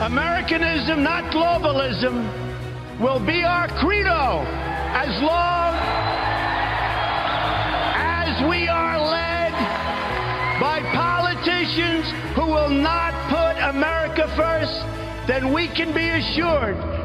Americanism, not globalism, will be our credo as long as we are led by politicians who will not put America first, then we can be assured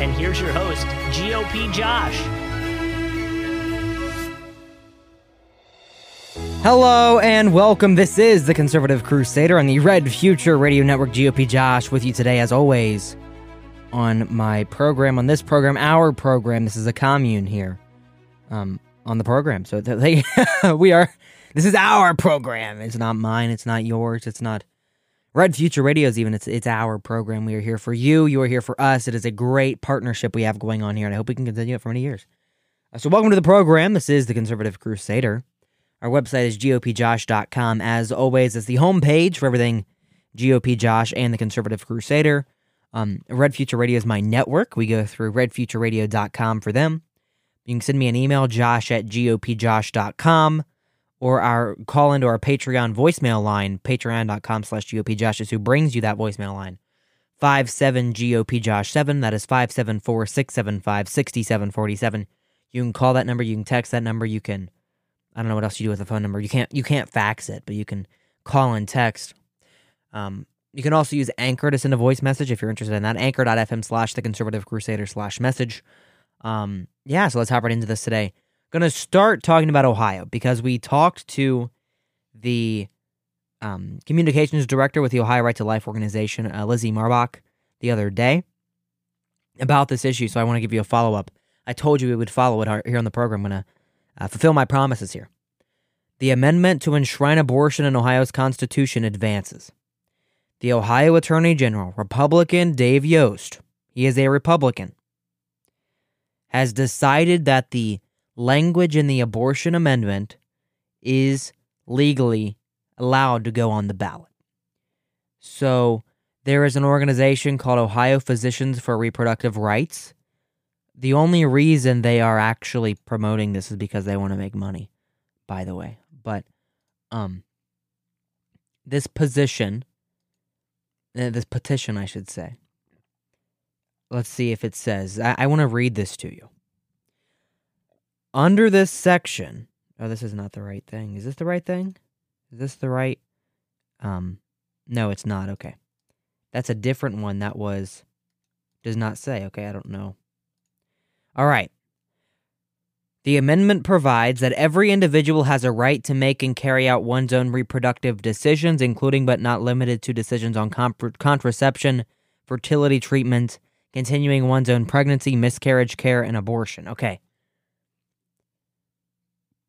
And here's your host, GOP Josh. Hello and welcome. This is the Conservative Crusader on the Red Future Radio Network. GOP Josh with you today, as always, on my program, on this program, our program. This is a commune here, um, on the program. So they, we are. This is our program. It's not mine. It's not yours. It's not Red Future Radio's even. It's it's our program. We are here for you. You are here for us. It is a great partnership we have going on here, and I hope we can continue it for many years. Uh, so, welcome to the program. This is the Conservative Crusader. Our website is gopjosh.com. As always, it's the homepage for everything GOP Josh and the Conservative Crusader. Um, Red Future Radio is my network. We go through redfutureradio.com for them. You can send me an email, josh at gopjosh.com, or our call into our Patreon voicemail line, patreon.com slash gopjosh is who brings you that voicemail line. 57GOP-Josh7, that is 574-675-6747. You can call that number, you can text that number, you can I don't know what else you do with the phone number. You can't you can't fax it, but you can call and text. Um, you can also use Anchor to send a voice message if you're interested in that. Anchor.fm slash the conservative crusader slash message. Um, yeah, so let's hop right into this today. Gonna start talking about Ohio because we talked to the um, communications director with the Ohio Right to Life organization, uh, Lizzie Marbach, the other day about this issue. So I want to give you a follow up. I told you we would follow it here on the program. I'm gonna uh, fulfill my promises here. The amendment to enshrine abortion in Ohio's Constitution advances. The Ohio Attorney General, Republican Dave Yost, he is a Republican, has decided that the language in the abortion amendment is legally allowed to go on the ballot. So there is an organization called Ohio Physicians for Reproductive Rights the only reason they are actually promoting this is because they want to make money, by the way. But um this position uh, this petition I should say. Let's see if it says I, I want to read this to you. Under this section, oh this is not the right thing. Is this the right thing? Is this the right um no, it's not. Okay. That's a different one that was does not say. Okay, I don't know. All right. The amendment provides that every individual has a right to make and carry out one's own reproductive decisions, including but not limited to decisions on comp- contraception, fertility treatment, continuing one's own pregnancy, miscarriage care, and abortion. Okay.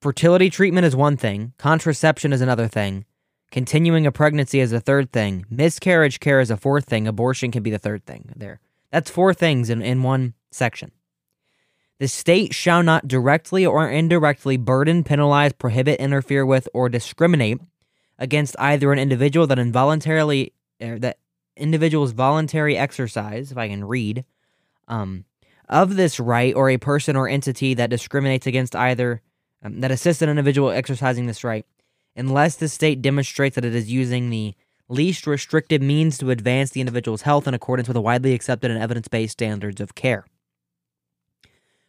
Fertility treatment is one thing, contraception is another thing, continuing a pregnancy is a third thing, miscarriage care is a fourth thing, abortion can be the third thing. There. That's four things in, in one section. The state shall not directly or indirectly burden, penalize, prohibit, interfere with, or discriminate against either an individual that involuntarily er, that individual's voluntary exercise, if I can read, um, of this right or a person or entity that discriminates against either um, that assists an individual exercising this right, unless the state demonstrates that it is using the least restrictive means to advance the individual's health in accordance with the widely accepted and evidence based standards of care.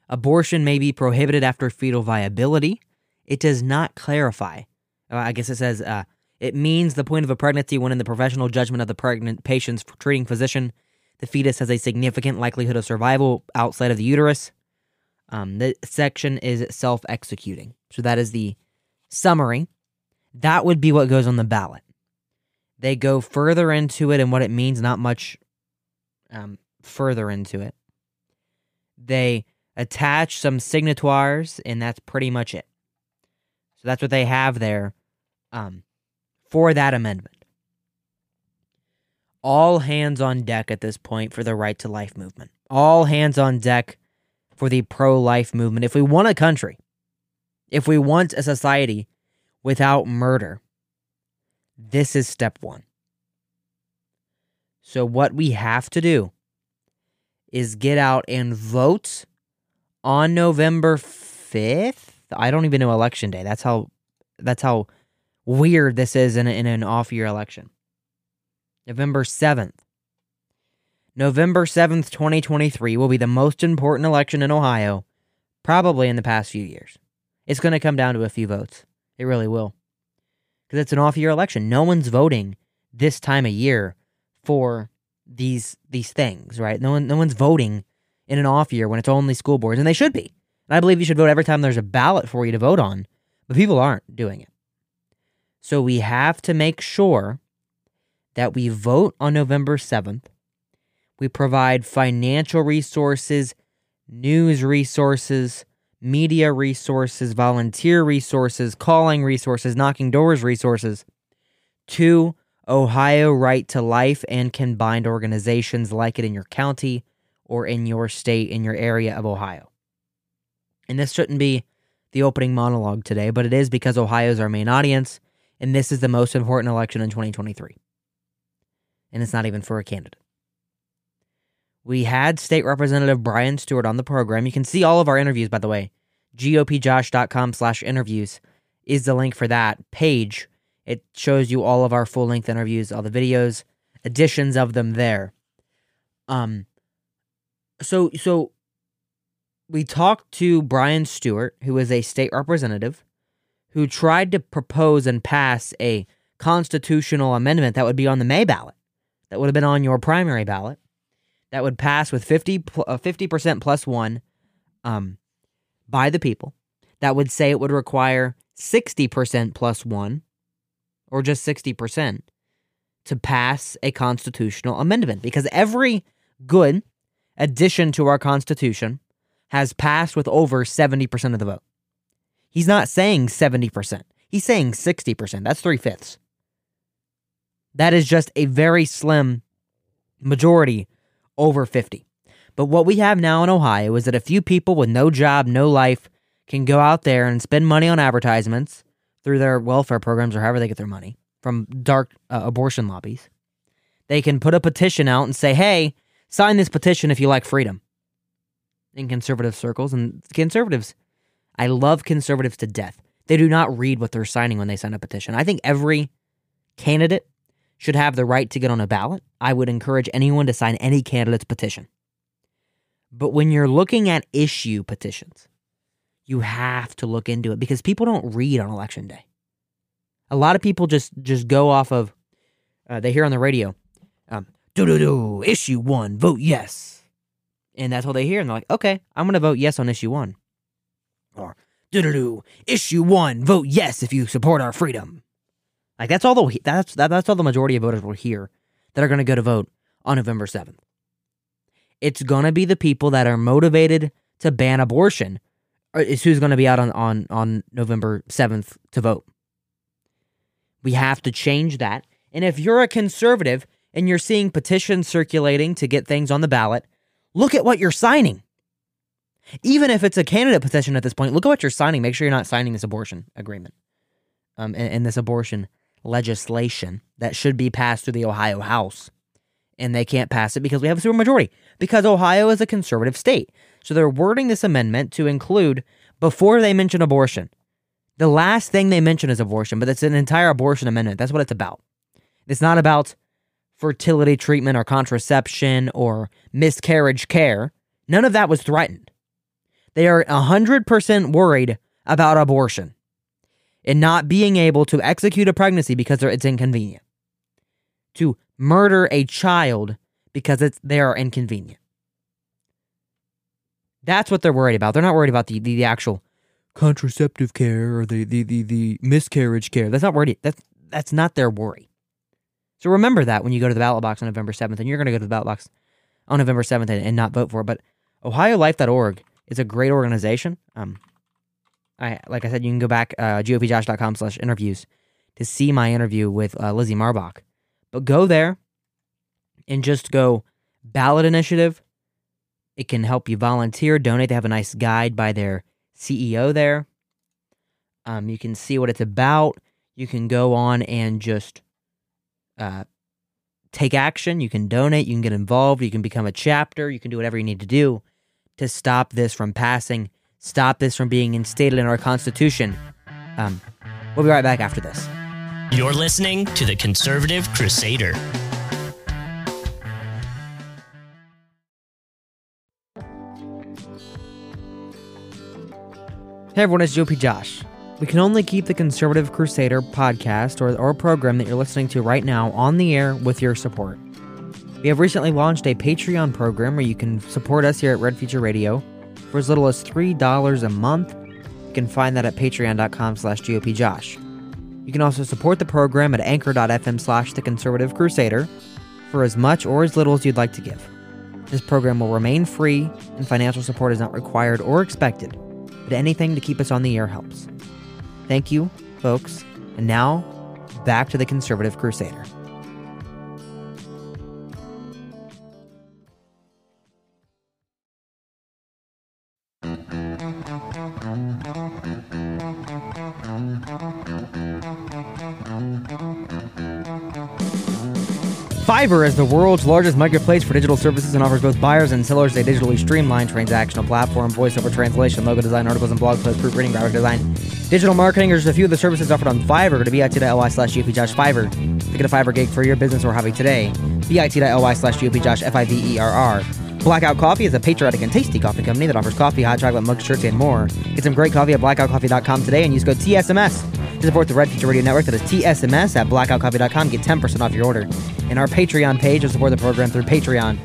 Abortion may be prohibited after fetal viability. It does not clarify. Uh, I guess it says uh, it means the point of a pregnancy when, in the professional judgment of the pregnant patient's treating physician, the fetus has a significant likelihood of survival outside of the uterus. Um, the section is self executing. So that is the summary. That would be what goes on the ballot. They go further into it and what it means, not much um, further into it. They attach some signatoires, and that's pretty much it. So that's what they have there um, for that amendment. All hands on deck at this point for the right to life movement. All hands on deck for the pro life movement. If we want a country, if we want a society without murder, this is step one. So, what we have to do is get out and vote on November 5th. I don't even know election day. That's how that's how weird this is in, in an off year election. November 7th. November 7th, 2023 will be the most important election in Ohio probably in the past few years. It's going to come down to a few votes. It really will. Because it's an off year election. No one's voting this time of year for these these things, right? No one no one's voting in an off year when it's only school boards, and they should be. And I believe you should vote every time there's a ballot for you to vote on, but people aren't doing it. So we have to make sure that we vote on November 7th. We provide financial resources, news resources, media resources, volunteer resources, calling resources, knocking doors resources to Ohio Right to Life and combined organizations like it in your county or in your state, in your area of Ohio. And this shouldn't be the opening monologue today, but it is because Ohio is our main audience, and this is the most important election in 2023. And it's not even for a candidate. We had State Representative Brian Stewart on the program. You can see all of our interviews, by the way. GOPJosh.com slash interviews is the link for that page. It shows you all of our full length interviews, all the videos, editions of them there. Um so so we talked to Brian Stewart, who is a state representative, who tried to propose and pass a constitutional amendment that would be on the May ballot, that would have been on your primary ballot, that would pass with 50 uh, percent plus one um, by the people. That would say it would require 60% plus one, or just 60%, to pass a constitutional amendment. Because every good addition to our Constitution has passed with over 70% of the vote. He's not saying 70%, he's saying 60%. That's three fifths. That is just a very slim majority over 50. But what we have now in Ohio is that a few people with no job, no life can go out there and spend money on advertisements through their welfare programs or however they get their money from dark uh, abortion lobbies. They can put a petition out and say, hey, sign this petition if you like freedom in conservative circles. And conservatives, I love conservatives to death. They do not read what they're signing when they sign a petition. I think every candidate should have the right to get on a ballot. I would encourage anyone to sign any candidate's petition. But when you're looking at issue petitions, you have to look into it because people don't read on election day. A lot of people just just go off of uh, they hear on the radio, um, do do do, issue one, vote yes. And that's all they hear. And they're like, okay, I'm to vote yes on issue one. Or, do do do, issue one, vote yes if you support our freedom. Like that's all the that's that, that's all the majority of voters will hear that are going to go to vote on November 7th. It's going to be the people that are motivated to ban abortion uh, is who's going to be out on, on, on November 7th to vote. We have to change that. And if you're a conservative and you're seeing petitions circulating to get things on the ballot, look at what you're signing. Even if it's a candidate petition at this point, look at what you're signing. Make sure you're not signing this abortion agreement um, and, and this abortion legislation that should be passed through the Ohio House. And they can't pass it because we have a supermajority, because Ohio is a conservative state. So they're wording this amendment to include, before they mention abortion, the last thing they mention is abortion, but it's an entire abortion amendment. That's what it's about. It's not about fertility treatment or contraception or miscarriage care. None of that was threatened. They are 100% worried about abortion and not being able to execute a pregnancy because it's inconvenient. To murder a child because it's they are inconvenient. That's what they're worried about. They're not worried about the, the, the actual contraceptive care or the, the, the, the miscarriage care. That's not worried. That's that's not their worry. So remember that when you go to the ballot box on November 7th, and you're going to go to the ballot box on November 7th and, and not vote for it. But OhioLife.org is a great organization. Um, I like I said, you can go back uh, gopjosh.com slash interviews to see my interview with uh, Lizzie Marbach. But go there and just go ballot initiative. It can help you volunteer, donate. They have a nice guide by their CEO there. Um, you can see what it's about. You can go on and just uh, take action. You can donate. You can get involved. You can become a chapter. You can do whatever you need to do to stop this from passing, stop this from being instated in our Constitution. Um, we'll be right back after this. You're listening to the Conservative Crusader. Hey everyone, it's GOP Josh. We can only keep the Conservative Crusader podcast or, or program that you're listening to right now on the air with your support. We have recently launched a Patreon program where you can support us here at Red Future Radio for as little as $3 a month. You can find that at patreon.com slash GOPJosh. You can also support the program at anchor.fm slash the conservative crusader for as much or as little as you'd like to give. This program will remain free and financial support is not required or expected, but anything to keep us on the air helps. Thank you, folks. And now, back to the conservative crusader. Fiverr is the world's largest marketplace for digital services and offers both buyers and sellers a digitally streamlined transactional platform, voice over translation, logo design, articles and blog posts, proofreading, graphic design, digital marketing are just a few of the services offered on Fiverr. Go to bit.ly slash Josh Fiverr to get a Fiverr gig for your business or hobby today. bit.ly slash Josh F-I-V-E-R-R. Blackout Coffee is a patriotic and tasty coffee company that offers coffee, hot chocolate, mug shirts, and more. Get some great coffee at blackoutcoffee.com today and use code TSMS to support the Red Future Radio Network. That is TSMS at blackoutcoffee.com. Get 10% off your order. And our Patreon page to support the program through Patreon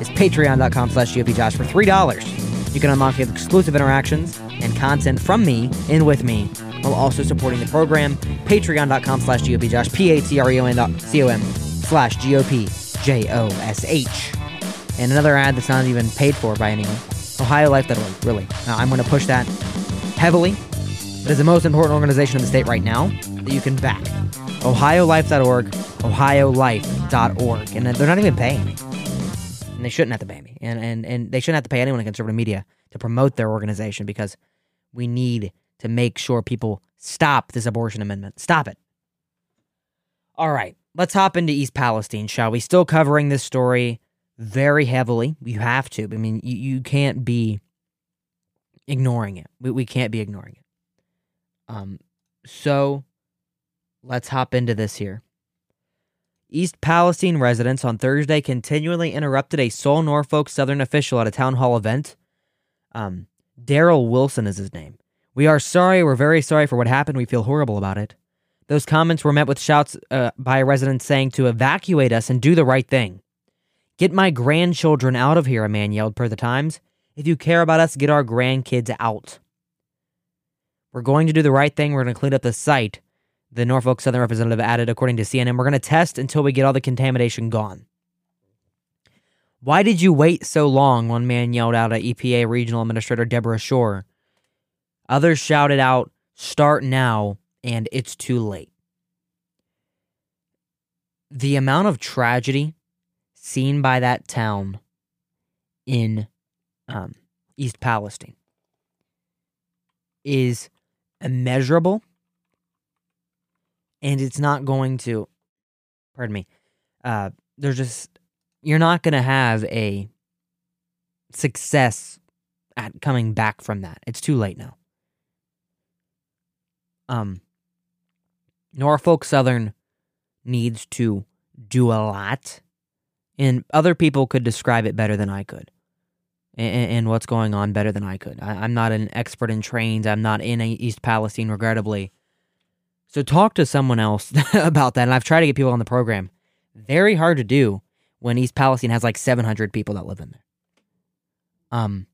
is patreon.com slash GOPJosh for $3. You can unlock exclusive interactions and content from me and with me while also supporting the program. Patreon.com slash GOPJosh, P-A-T-R-E-O-N dot C-O-M slash G-O-P-J-O-S-H. And another ad that's not even paid for by anyone. OhioLife.org, really. Now, I'm going to push that heavily. It is the most important organization in the state right now that you can back. OhioLife.org, OhioLife.org. And they're not even paying me. And they shouldn't have to pay me. And, and, and they shouldn't have to pay anyone in conservative media to promote their organization because we need to make sure people stop this abortion amendment. Stop it. All right, let's hop into East Palestine, shall we? Still covering this story very heavily. You have to. I mean, you, you can't be ignoring it. We, we can't be ignoring it. Um, so let's hop into this here. East Palestine residents on Thursday continually interrupted a sole, Norfolk Southern official at a town hall event. Um, Daryl Wilson is his name. We are sorry. We're very sorry for what happened. We feel horrible about it. Those comments were met with shouts uh, by residents saying to evacuate us and do the right thing. Get my grandchildren out of here, a man yelled per the Times. If you care about us, get our grandkids out. We're going to do the right thing. We're going to clean up the site, the Norfolk Southern representative added, according to CNN. We're going to test until we get all the contamination gone. Why did you wait so long? One man yelled out at EPA Regional Administrator Debra Shore. Others shouted out, Start now, and it's too late. The amount of tragedy seen by that town in um, East Palestine is immeasurable and it's not going to. Pardon me. Uh, there's just you're not going to have a success at coming back from that. It's too late now. Um, Norfolk Southern needs to do a lot, and other people could describe it better than I could, and, and what's going on better than I could. I, I'm not an expert in trains. I'm not in East Palestine, regrettably. So talk to someone else about that. And I've tried to get people on the program. Very hard to do when East Palestine has like 700 people that live in there. Um,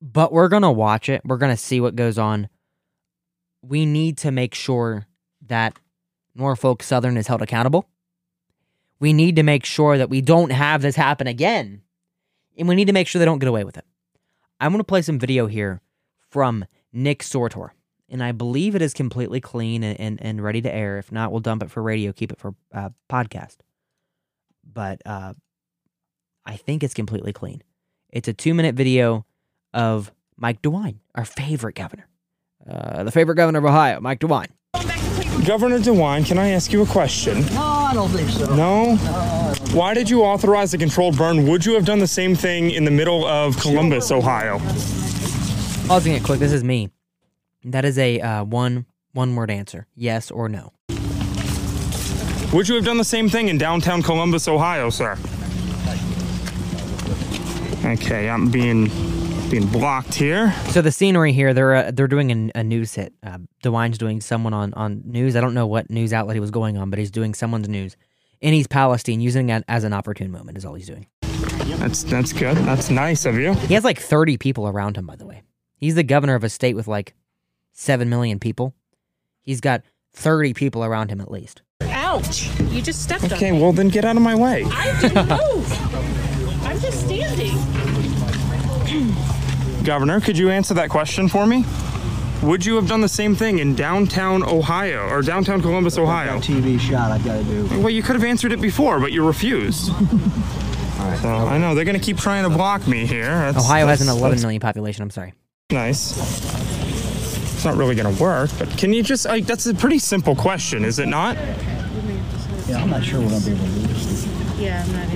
but we're gonna watch it. We're gonna see what goes on. We need to make sure that Norfolk Southern is held accountable. We need to make sure that we don't have this happen again. And we need to make sure they don't get away with it. I'm going to play some video here from Nick Sortor. And I believe it is completely clean and, and, and ready to air. If not, we'll dump it for radio, keep it for uh, podcast. But uh, I think it's completely clean. It's a two minute video of Mike DeWine, our favorite governor. Uh, the favorite governor of Ohio, Mike DeWine. Governor DeWine, can I ask you a question? No, I don't think so. No? Why did you authorize a controlled burn? Would you have done the same thing in the middle of Columbus, Ohio? Pausing it quick, this is me. That is a uh, one one word answer: yes or no. Would you have done the same thing in downtown Columbus, Ohio, sir? Okay, I'm being being blocked here. So the scenery here, they're uh, they're doing a, a news hit. Uh, DeWine's doing someone on on news. I don't know what news outlet he was going on, but he's doing someone's news in East Palestine, using it as an opportune moment. Is all he's doing. That's that's good. That's nice of you. He has like thirty people around him. By the way, he's the governor of a state with like seven million people. He's got thirty people around him at least. Ouch! You just stepped on Okay, me. well then get out of my way. I didn't move. I'm just standing. Governor, could you answer that question for me? Would you have done the same thing in downtown Ohio or downtown Columbus, Ohio? TV shot I gotta do. Well, you could have answered it before, but you refused. So I know they're gonna keep trying to block me here. That's, Ohio has an that's- 11 that's million population. I'm sorry. Nice. It's not really gonna work, but can you just like that's a pretty simple question, is it not? Yeah, I'm not sure we're gonna be able to do this. Yeah, I'm not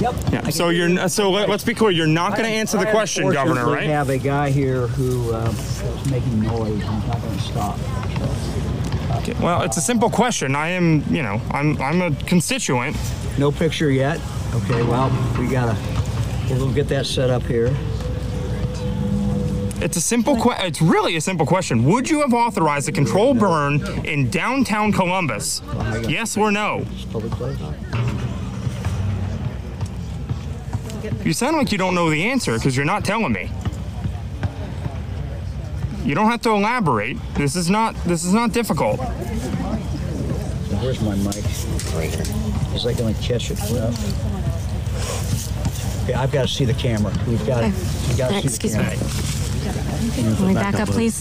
either. Yeah. So you're so let, us be clear. You're not gonna answer the question, Governor, right? We have a guy here who uh, is making noise. He's not gonna stop. Okay, Well, it's a simple question. I am, you know, I'm I'm a constituent. No picture yet. Okay, well, we gotta, we'll get that set up here. It's a simple question. It's really a simple question. Would you have authorized a controlled burn in downtown Columbus? Yes or no? You sound like you don't know the answer because you're not telling me. You don't have to elaborate. This is not this is not difficult. Where's my mic? Right here. Is that gonna catch it? Okay, I've gotta see the camera. We've got, we gotta see the Excuse me. camera. Can we back up, please?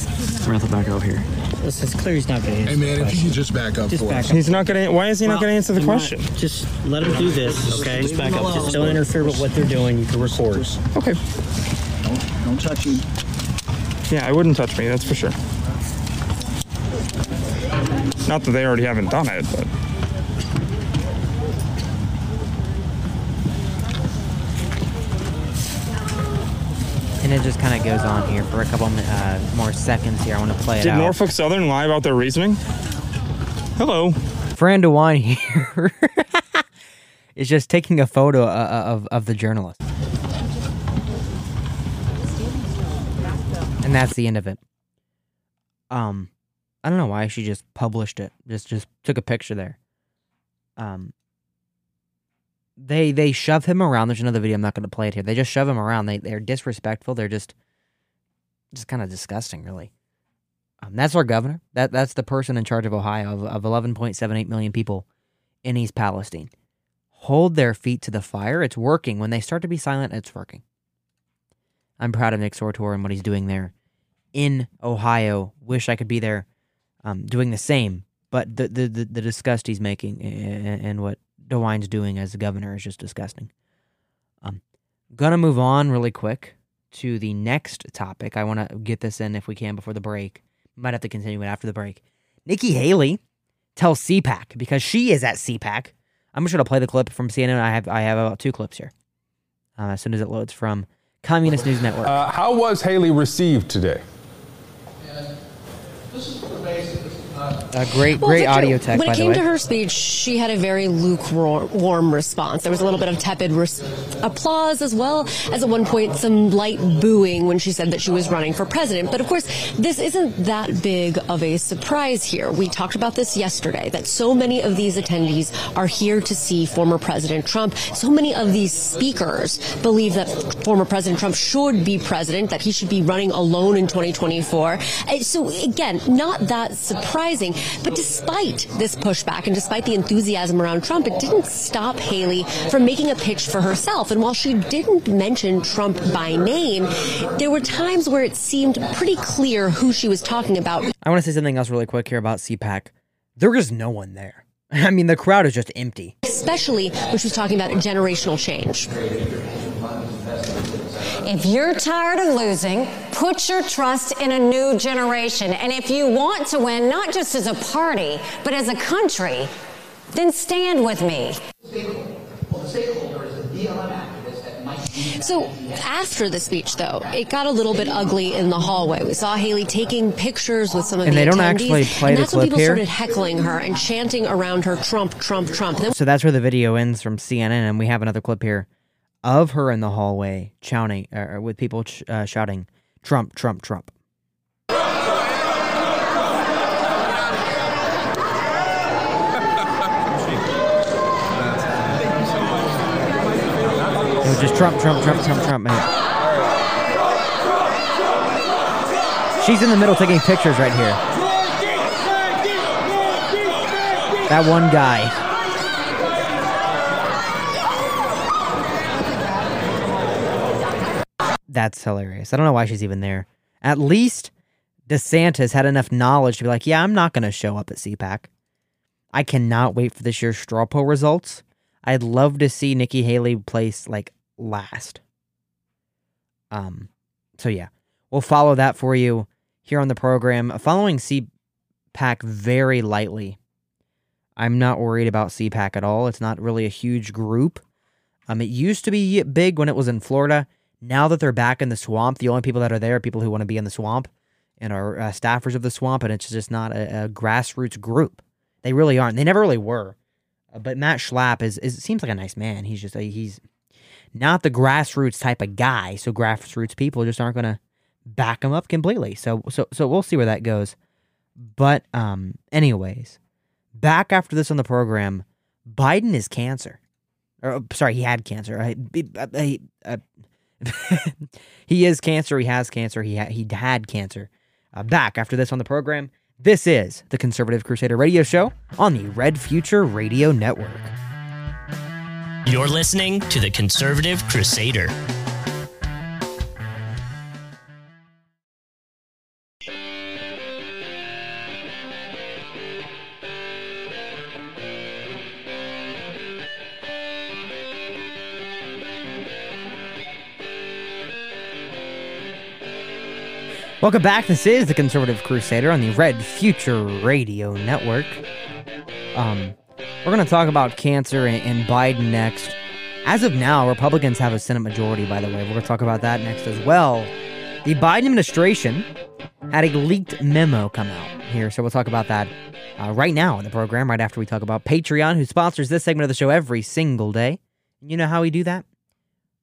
Samantha, back over here. This is clear he's not going to Hey answer. man, if you could just back up Just for back us. up. He's not gonna. Why is he not gonna answer the you know what? question? Just let him do this, okay? Just back up. Just don't interfere with what they're doing. You can record. Okay. Don't, don't touch him. Yeah, I wouldn't touch me. That's for sure. Not that they already haven't done it, but. And it just kind of goes on here for a couple uh, more seconds here. I want to play it Did out. Norfolk Southern lie about their reasoning? Hello. Fran DeWine here is just taking a photo uh, of, of the journalist. And that's the end of it. Um, I don't know why she just published it. Just just took a picture there. Um, they they shove him around. There's another video. I'm not going to play it here. They just shove him around. They they're disrespectful. They're just just kind of disgusting, really. Um, that's our governor. That that's the person in charge of Ohio of, of 11.78 million people in East Palestine. Hold their feet to the fire. It's working. When they start to be silent, it's working. I'm proud of Nick Sortor and what he's doing there in Ohio. Wish I could be there, um, doing the same. But the the the, the disgust he's making and, and what DeWine's doing as the governor is just disgusting. Um, gonna move on really quick to the next topic. I want to get this in if we can before the break. Might have to continue it after the break. Nikki Haley tells CPAC because she is at CPAC. I'm just gonna play the clip from CNN. I have I have about two clips here. Uh, as soon as it loads from Communist News Network. Uh, how was Haley received today? A great, Well, great Victor, audio tech, When it came to her speech, she had a very lukewarm response. There was a little bit of tepid res- applause, as well as at one point some light booing when she said that she was running for president. But of course, this isn't that big of a surprise here. We talked about this yesterday that so many of these attendees are here to see former President Trump. So many of these speakers believe that former President Trump should be president, that he should be running alone in 2024. Uh, So again, not that surprising. But despite this pushback and despite the enthusiasm around Trump, it didn't stop Haley from making a pitch for herself. And while she didn't mention Trump by name, there were times where it seemed pretty clear who she was talking about. I want to say something else really quick here about CPAC. There is no one there. I mean, the crowd is just empty. Especially when she was talking about generational change. If you're tired of losing, put your trust in a new generation. And if you want to win, not just as a party, but as a country, then stand with me. So after the speech, though, it got a little bit ugly in the hallway. We saw Haley taking pictures with some of And the they don't attendees, actually play and the that's when people here? started heckling her and chanting around her Trump, Trump, Trump. Then So that's where the video ends from CNN, and we have another clip here of her in the hallway shouting, uh, with people ch- uh, shouting, "Trump, Trump, Trump." It was just Trump, Trump, Trump, Trump, Trump. Man. She's in the middle taking pictures right here. That one guy. That's hilarious. I don't know why she's even there. At least DeSantis had enough knowledge to be like, yeah, I'm not going to show up at CPAC. I cannot wait for this year's straw poll results. I'd love to see Nikki Haley place like last. Um, so yeah, we'll follow that for you here on the program. Following CPAC very lightly. I'm not worried about CPAC at all. It's not really a huge group. Um, it used to be big when it was in Florida. Now that they're back in the swamp, the only people that are there are people who want to be in the swamp and are uh, staffers of the swamp, and it's just not a, a grassroots group. They really aren't. They never really were. Uh, but Matt Schlapp is, is seems like a nice man. He's just a, he's not the grassroots type of guy. So grassroots people just aren't going to back him up completely. So so so we'll see where that goes. But um, anyways, back after this on the program, Biden is cancer. Or oh, sorry, he had cancer. I, I, I, he is cancer. He has cancer. He ha- he had cancer. Uh, back after this on the program. This is the Conservative Crusader Radio Show on the Red Future Radio Network. You're listening to the Conservative Crusader. Welcome back. This is the Conservative Crusader on the Red Future Radio Network. Um, we're going to talk about cancer and, and Biden next. As of now, Republicans have a Senate majority, by the way. We're going to talk about that next as well. The Biden administration had a leaked memo come out here, so we'll talk about that uh, right now in the program, right after we talk about Patreon, who sponsors this segment of the show every single day. You know how we do that?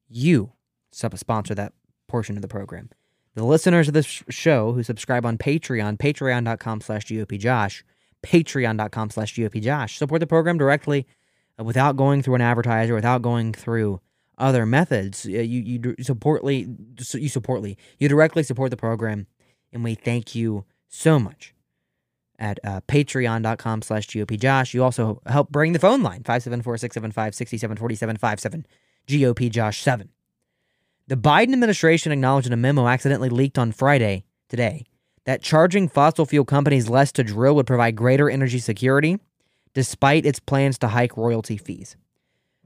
You sub sponsor that portion of the program the listeners of this show who subscribe on Patreon, patreon.com slash GOPJosh, patreon.com slash GOPJosh, support the program directly uh, without going through an advertiser, without going through other methods. Uh, you, you supportly, you supportly, you directly support the program, and we thank you so much at uh, patreon.com slash GOPJosh. You also help bring the phone line, 574-675-6747, GOPJosh7. The Biden administration acknowledged in a memo accidentally leaked on Friday, today, that charging fossil fuel companies less to drill would provide greater energy security, despite its plans to hike royalty fees.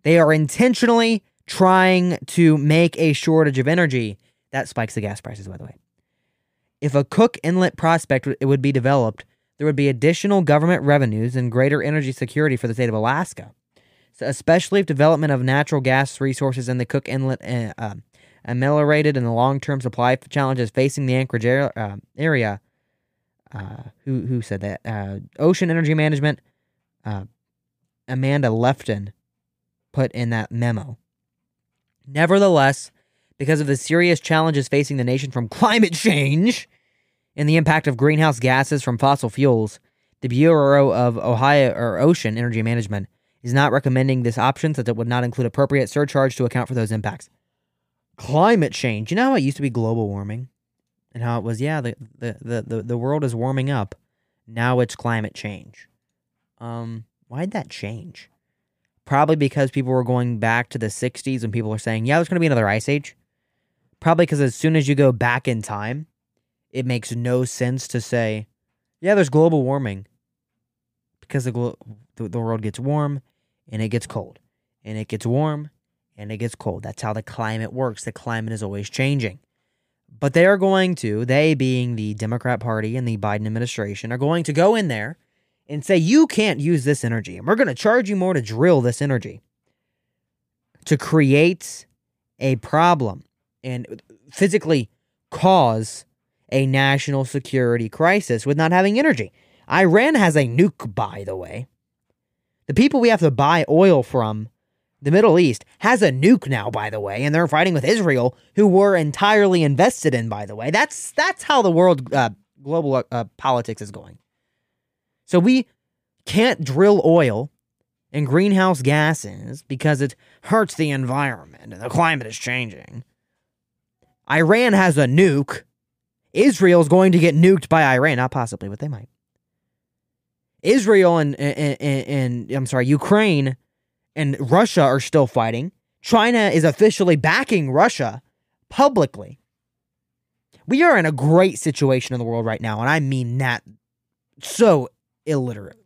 They are intentionally trying to make a shortage of energy That spikes the gas prices, by the way. If a Cook Inlet prospect it would be developed, there would be additional government revenues and greater energy security for the state of Alaska. So especially if development of natural gas resources in the Cook Inlet uh, ameliorated in the long-term supply challenges facing the Anchorage area. Uh, area uh, who who said that? Uh, Ocean Energy Management. Uh, Amanda Lefton put in that memo. Nevertheless, because of the serious challenges facing the nation from climate change and the impact of greenhouse gases from fossil fuels, the Bureau of Ohio or Ocean Energy Management is not recommending this option since it would not include appropriate surcharge to account for those impacts. Climate change. You know how it used to be global warming? And how it was, yeah, the, the, the, the, the world is warming up. Now it's climate change. Um, why'd that change? Probably because people were going back to the 60s and people were saying, yeah, there's going to be another ice age. Probably because as soon as you go back in time, it makes no sense to say, yeah, there's global warming. Because the, glo- the, the world gets warm and it gets cold. And it gets warm and it gets cold. That's how the climate works. The climate is always changing. But they are going to, they being the Democrat Party and the Biden administration, are going to go in there and say, you can't use this energy. And we're going to charge you more to drill this energy to create a problem and physically cause a national security crisis with not having energy. Iran has a nuke, by the way. The people we have to buy oil from, the Middle East, has a nuke now, by the way, and they're fighting with Israel, who we're entirely invested in, by the way. That's that's how the world uh, global uh, politics is going. So we can't drill oil and greenhouse gases because it hurts the environment and the climate is changing. Iran has a nuke. Israel's going to get nuked by Iran, not possibly, but they might. Israel and, and, and, and I'm sorry, Ukraine and Russia are still fighting. China is officially backing Russia publicly. We are in a great situation in the world right now, and I mean that so illiterately.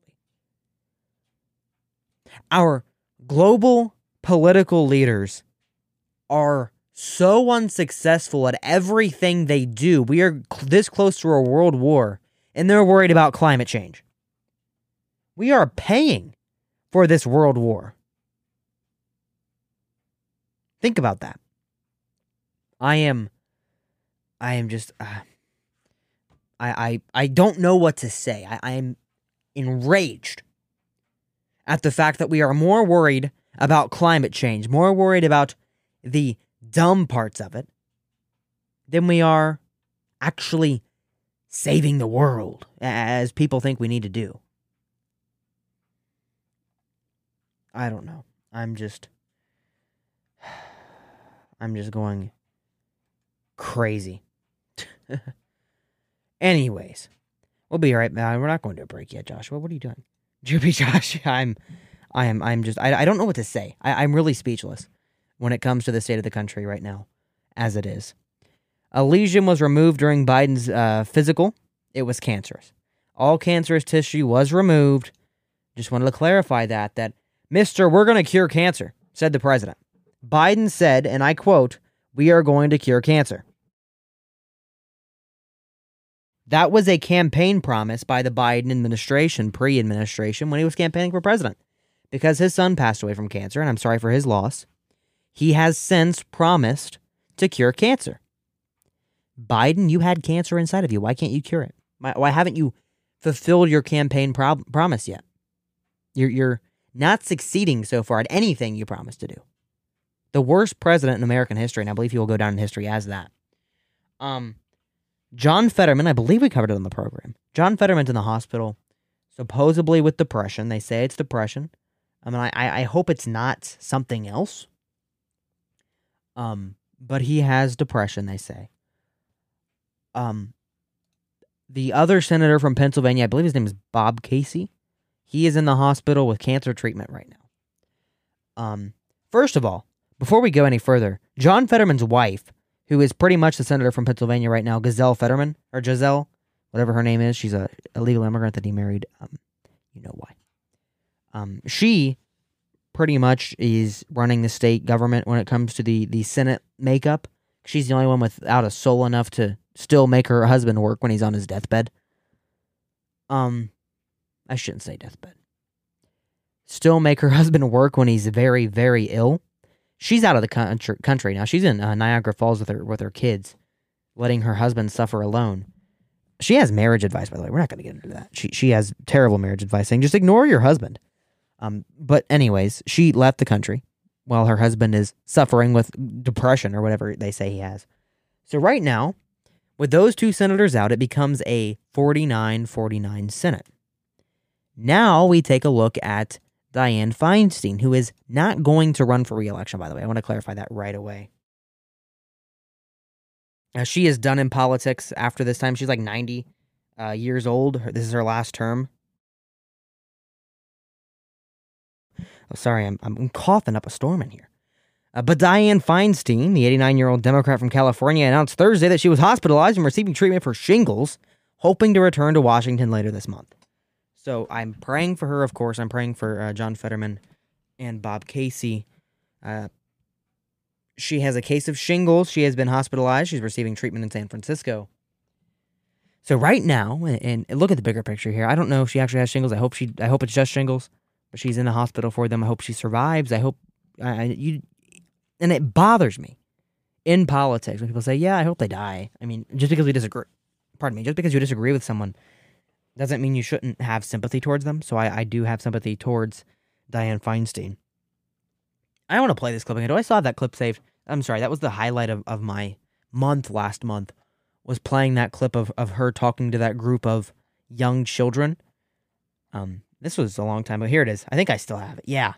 Our global political leaders are so unsuccessful at everything they do. We are this close to a world war, and they're worried about climate change. We are paying for this world war. Think about that. I am I am just uh, I I I don't know what to say. I, I am enraged at the fact that we are more worried about climate change, more worried about the dumb parts of it than we are actually saving the world as people think we need to do. I don't know. I'm just I'm just going crazy. Anyways, we'll be right back. We're not going to a break yet, Joshua. What are you doing? Droopy Josh, I'm I am I'm just I, I don't know what to say. I, I'm really speechless when it comes to the state of the country right now, as it is. A lesion was removed during Biden's uh, physical. It was cancerous. All cancerous tissue was removed. Just wanted to clarify that that Mister, we're going to cure cancer, said the president. Biden said, and I quote, "We are going to cure cancer." That was a campaign promise by the Biden administration, pre administration, when he was campaigning for president. Because his son passed away from cancer, and I'm sorry for his loss, he has since promised to cure cancer. Biden, you had cancer inside of you. Why can't you cure it? Why, haven't you fulfilled your campaign promise yet? You're, you're not succeeding so far at anything you promised to do. The worst president in American history, and I believe he will go down in history as that. Um, John Fetterman, I believe we covered it on the program. John Fetterman's in the hospital, supposedly with depression. They say it's depression. I mean, I, I hope it's not something else. Um, but he has depression, they say. Um, the other senator from Pennsylvania, I believe his name is Bob Casey. He is in the hospital with cancer treatment right now. Um, first of all, before we go any further, John Fetterman's wife, who is pretty much the senator from Pennsylvania right now, Gazelle Fetterman or Gisele, whatever her name is, she's a illegal immigrant that he married. Um, you know why? Um, she pretty much is running the state government when it comes to the the Senate makeup She's the only one without a soul enough to still make her husband work when he's on his deathbed. Um, I shouldn't say deathbed. Still make her husband work when he's very, very ill. She's out of the country, country now. She's in uh, Niagara Falls with her with her kids, letting her husband suffer alone. She has marriage advice, by the way. We're not going to get into that. She she has terrible marriage advice, saying just ignore your husband. Um, but anyways, she left the country while her husband is suffering with depression or whatever they say he has. So right now, with those two senators out, it becomes a 49-49 Senate. Now we take a look at Dianne Feinstein, who is not going to run for reelection, by the way. I want to clarify that right away. Uh, she is done in politics after this time. She's like 90 uh, years old. This is her last term. Oh, sorry, I'm, I'm coughing up a storm in here. Uh, but Dianne Feinstein, the 89 year old Democrat from California, announced Thursday that she was hospitalized and receiving treatment for shingles, hoping to return to Washington later this month. So I'm praying for her, of course. I'm praying for uh, John Fetterman and Bob Casey. Uh, she has a case of shingles. She has been hospitalized. She's receiving treatment in San Francisco. So right now, and, and look at the bigger picture here. I don't know if she actually has shingles. I hope she. I hope it's just shingles, but she's in the hospital for them. I hope she survives. I hope. I, you, and it bothers me in politics when people say, "Yeah, I hope they die." I mean, just because we disagree, pardon me, just because you disagree with someone doesn't mean you shouldn't have sympathy towards them. So I, I do have sympathy towards Dianne Feinstein. I want to play this clip again. Do I still have that clip saved? I'm sorry, that was the highlight of, of my month last month, was playing that clip of, of her talking to that group of young children. Um, this was a long time, but here it is. I think I still have it. Yeah.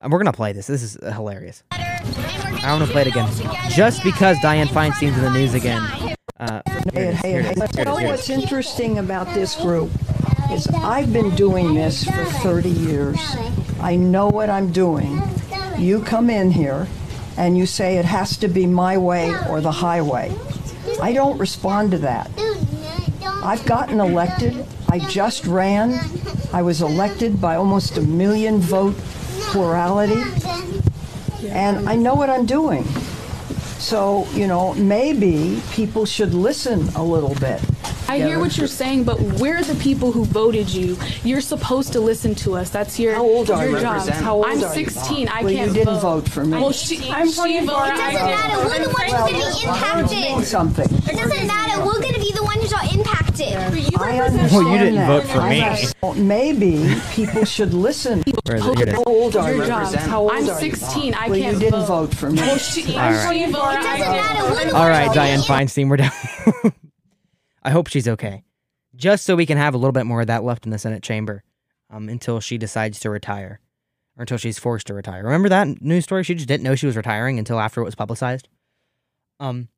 And we're gonna play this. This is uh, hilarious. I want to play it again. Just because Dianne Feinstein's in the news again. Uh, You know here it is. what's interesting about this group is I've been doing this for 30 years. I know what I'm doing. You come in here and you say it has to be my way or the highway. I don't respond to that. I've gotten elected. I just ran. I was elected by almost a million vote plurality. And I know what I'm doing. So, you know, maybe people should listen a little bit. I hear what you're saying, but we're the people who voted you. You're supposed to listen to us. That's your How old are your you? job. How old I'm are you? 16. I Well, can't you didn't vote for me. Well, she, I'm she voting for voted. you. It doesn't matter. We're the ones Well, who's going to be mean impacted. something. It doesn't matter. We're going to be the ones who are impacted. I understand Well, you didn't that. vote for I me. know. Maybe people should listen. Where is it? Here it is. How old are you? How old I'm are you? 16. I well, can't you didn't vote. vote for me. Well, she, All right. she voted. It doesn't matter. We're the All ones right, who are Dianne Feinstein, we're down. I hope she's okay. Just so we can have a little bit more of that left in the Senate chamber um, until she decides to retire or until she's forced to retire. Remember that news story? She just didn't know she was retiring until after it was publicized. Um,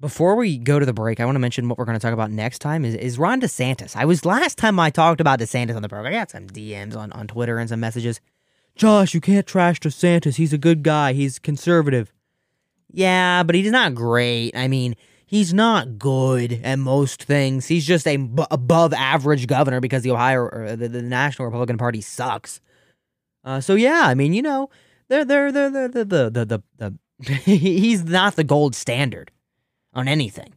before we go to the break, I want to mention what we're going to talk about next time is, is Ron DeSantis. I was last time I talked about DeSantis on the program. I got some DMs on, on Twitter and some messages. Josh, you can't trash DeSantis. He's a good guy. He's conservative. Yeah, but he's not great. I mean, he's not good at most things. He's just a b- above average governor because the Ohio the, the National Republican Party sucks. Uh, so yeah, I mean, you know, they're they're they're, they're the the the the, the he's not the gold standard on anything.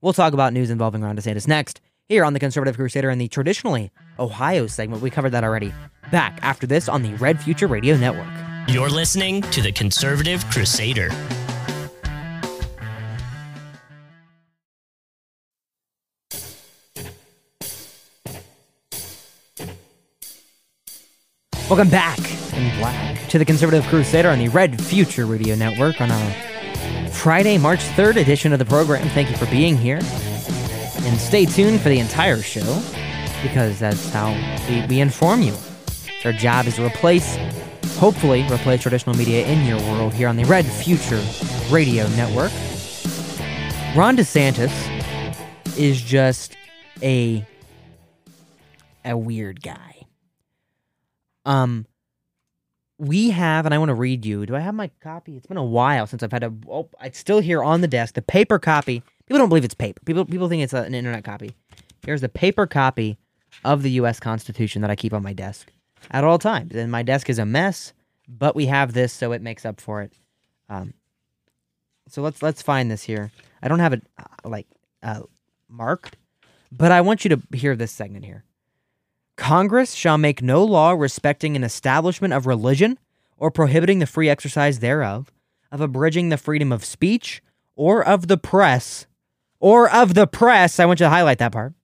We'll talk about news involving Ron DeSantis next here on the Conservative Crusader in the traditionally Ohio segment. We covered that already. Back after this on the Red Future Radio Network. You're listening to the Conservative Crusader. Welcome back in black to the Conservative Crusader on the Red Future Radio Network on our Friday, March 3rd edition of the program. Thank you for being here. And stay tuned for the entire show because that's how we, we inform you. Our job is to replace, hopefully, replace traditional media in your world here on the Red Future Radio Network. Ron DeSantis is just a a weird guy. Um, we have, and I want to read you. Do I have my copy? It's been a while since I've had a. Oh, it's still here on the desk. The paper copy. People don't believe it's paper. People people think it's a, an internet copy. Here's the paper copy of the U.S. Constitution that I keep on my desk at all times. And my desk is a mess, but we have this, so it makes up for it. Um, So let's let's find this here. I don't have it uh, like uh, marked, but I want you to hear this segment here. Congress shall make no law respecting an establishment of religion or prohibiting the free exercise thereof, of abridging the freedom of speech or of the press, or of the press. I want you to highlight that part.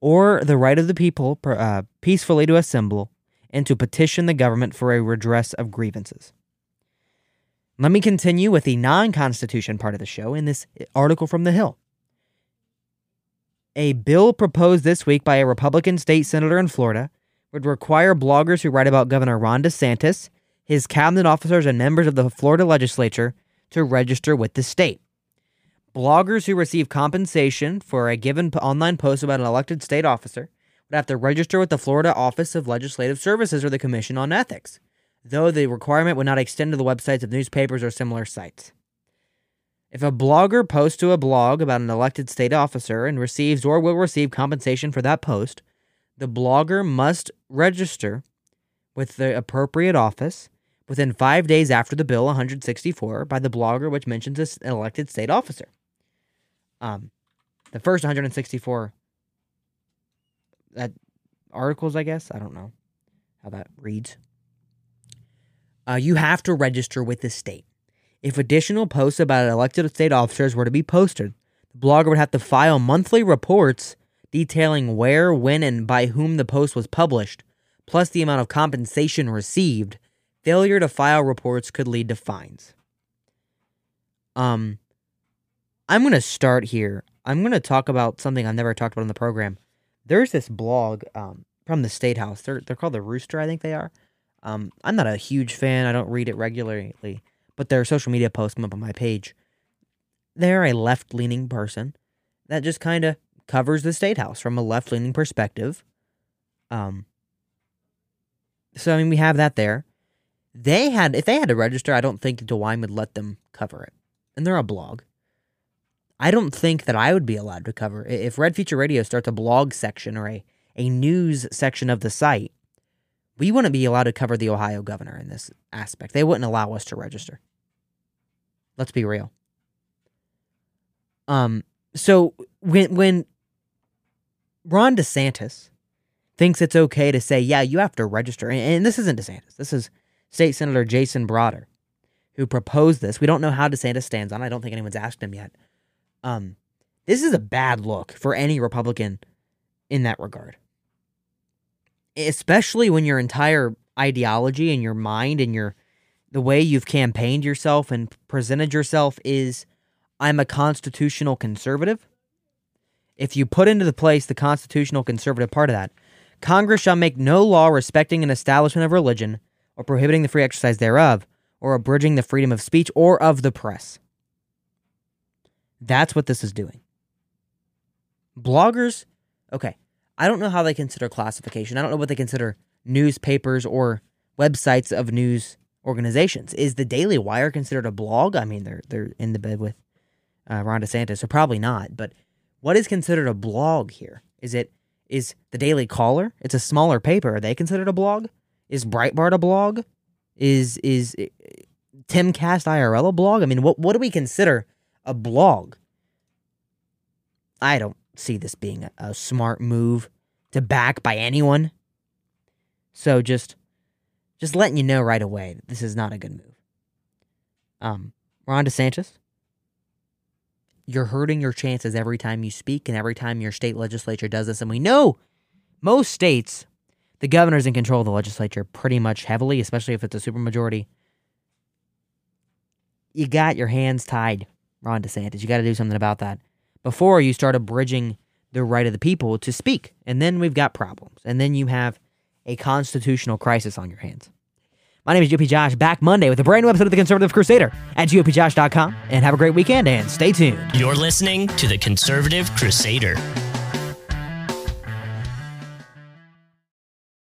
Or the right of the people uh, peacefully to assemble and to petition the government for a redress of grievances. Let me continue with the non Constitution part of the show in this article from The Hill. A bill proposed this week by a Republican state senator in Florida would require bloggers who write about Governor Ron DeSantis, his cabinet officers, and members of the Florida legislature to register with the state. Bloggers who receive compensation for a given online post about an elected state officer would have to register with the Florida Office of Legislative Services or the Commission on Ethics, though the requirement would not extend to the websites of newspapers or similar sites. If a blogger posts to a blog about an elected state officer and receives or will receive compensation for that post, the blogger must register with the appropriate office within five days after the bill 164 by the blogger which mentions this elected state officer. Um, the first 164 that articles, I guess. I don't know how that reads. Uh, you have to register with the state. If additional posts about elected state officers were to be posted, the blogger would have to file monthly reports detailing where, when, and by whom the post was published, plus the amount of compensation received. Failure to file reports could lead to fines. Um, I'm going to start here. I'm going to talk about something I've never talked about on the program. There's this blog um, from the State House. They're, they're called the Rooster, I think they are. Um, I'm not a huge fan. I don't read it regularly, but their social media posts come up on my page. They're a left leaning person that just kind of covers the State House from a left leaning perspective. Um, so, I mean, we have that there. They had, if they had to register, I don't think DeWine would let them cover it. And they're a blog. I don't think that I would be allowed to cover. I- If Red Future Radio starts a blog section or a, a news section of the site, we wouldn't be allowed to cover the Ohio governor in this aspect. They wouldn't allow us to register. Let's be real. Um, so when when Ron DeSantis thinks it's okay to say, yeah, you have to register, and, and this isn't DeSantis. This is State Senator Jason Brodeur, who proposed this. We don't know how DeSantis stands on. it. I don't think anyone's asked him yet. Um, this is a bad look for any Republican in that regard. Especially when your entire ideology and your mind and your the way you've campaigned yourself and presented yourself is I'm a constitutional conservative. If you put into the place the constitutional conservative part of that, Congress shall make no law respecting an establishment of religion or prohibiting the free exercise thereof or abridging the freedom of speech or of the press. That's what this is doing. Bloggers, okay, I don't know how they consider classification. I don't know what they consider newspapers or websites of news organizations. Is the Daily Wire considered a blog? I mean, they're they're in the bed with uh, Ron DeSantis, so probably not. But what is considered a blog here? Is it is the Daily Caller? It's a smaller paper. Are they considered a blog? Is Breitbart a blog? Is is uh, Timcast IRL a blog? I mean, what what do we consider a blog? I don't see this being a, a smart move to back by anyone. So just just letting you know right away that this is not a good move. Um, Ron DeSantis, you're hurting your chances every time you speak and every time your state legislature does this. And we know most states, the governor's in control of the legislature pretty much heavily, especially if it's a supermajority. You got your hands tied, Ron DeSantis. You got to do something about that before you start abridging the right of the people to speak. And then we've got problems. And then you have a constitutional crisis on your hands. My name is GOP Josh, back Monday with a brand new episode of The Conservative Crusader at GOPJosh.com. And have a great weekend and stay tuned. You're listening to The Conservative Crusader.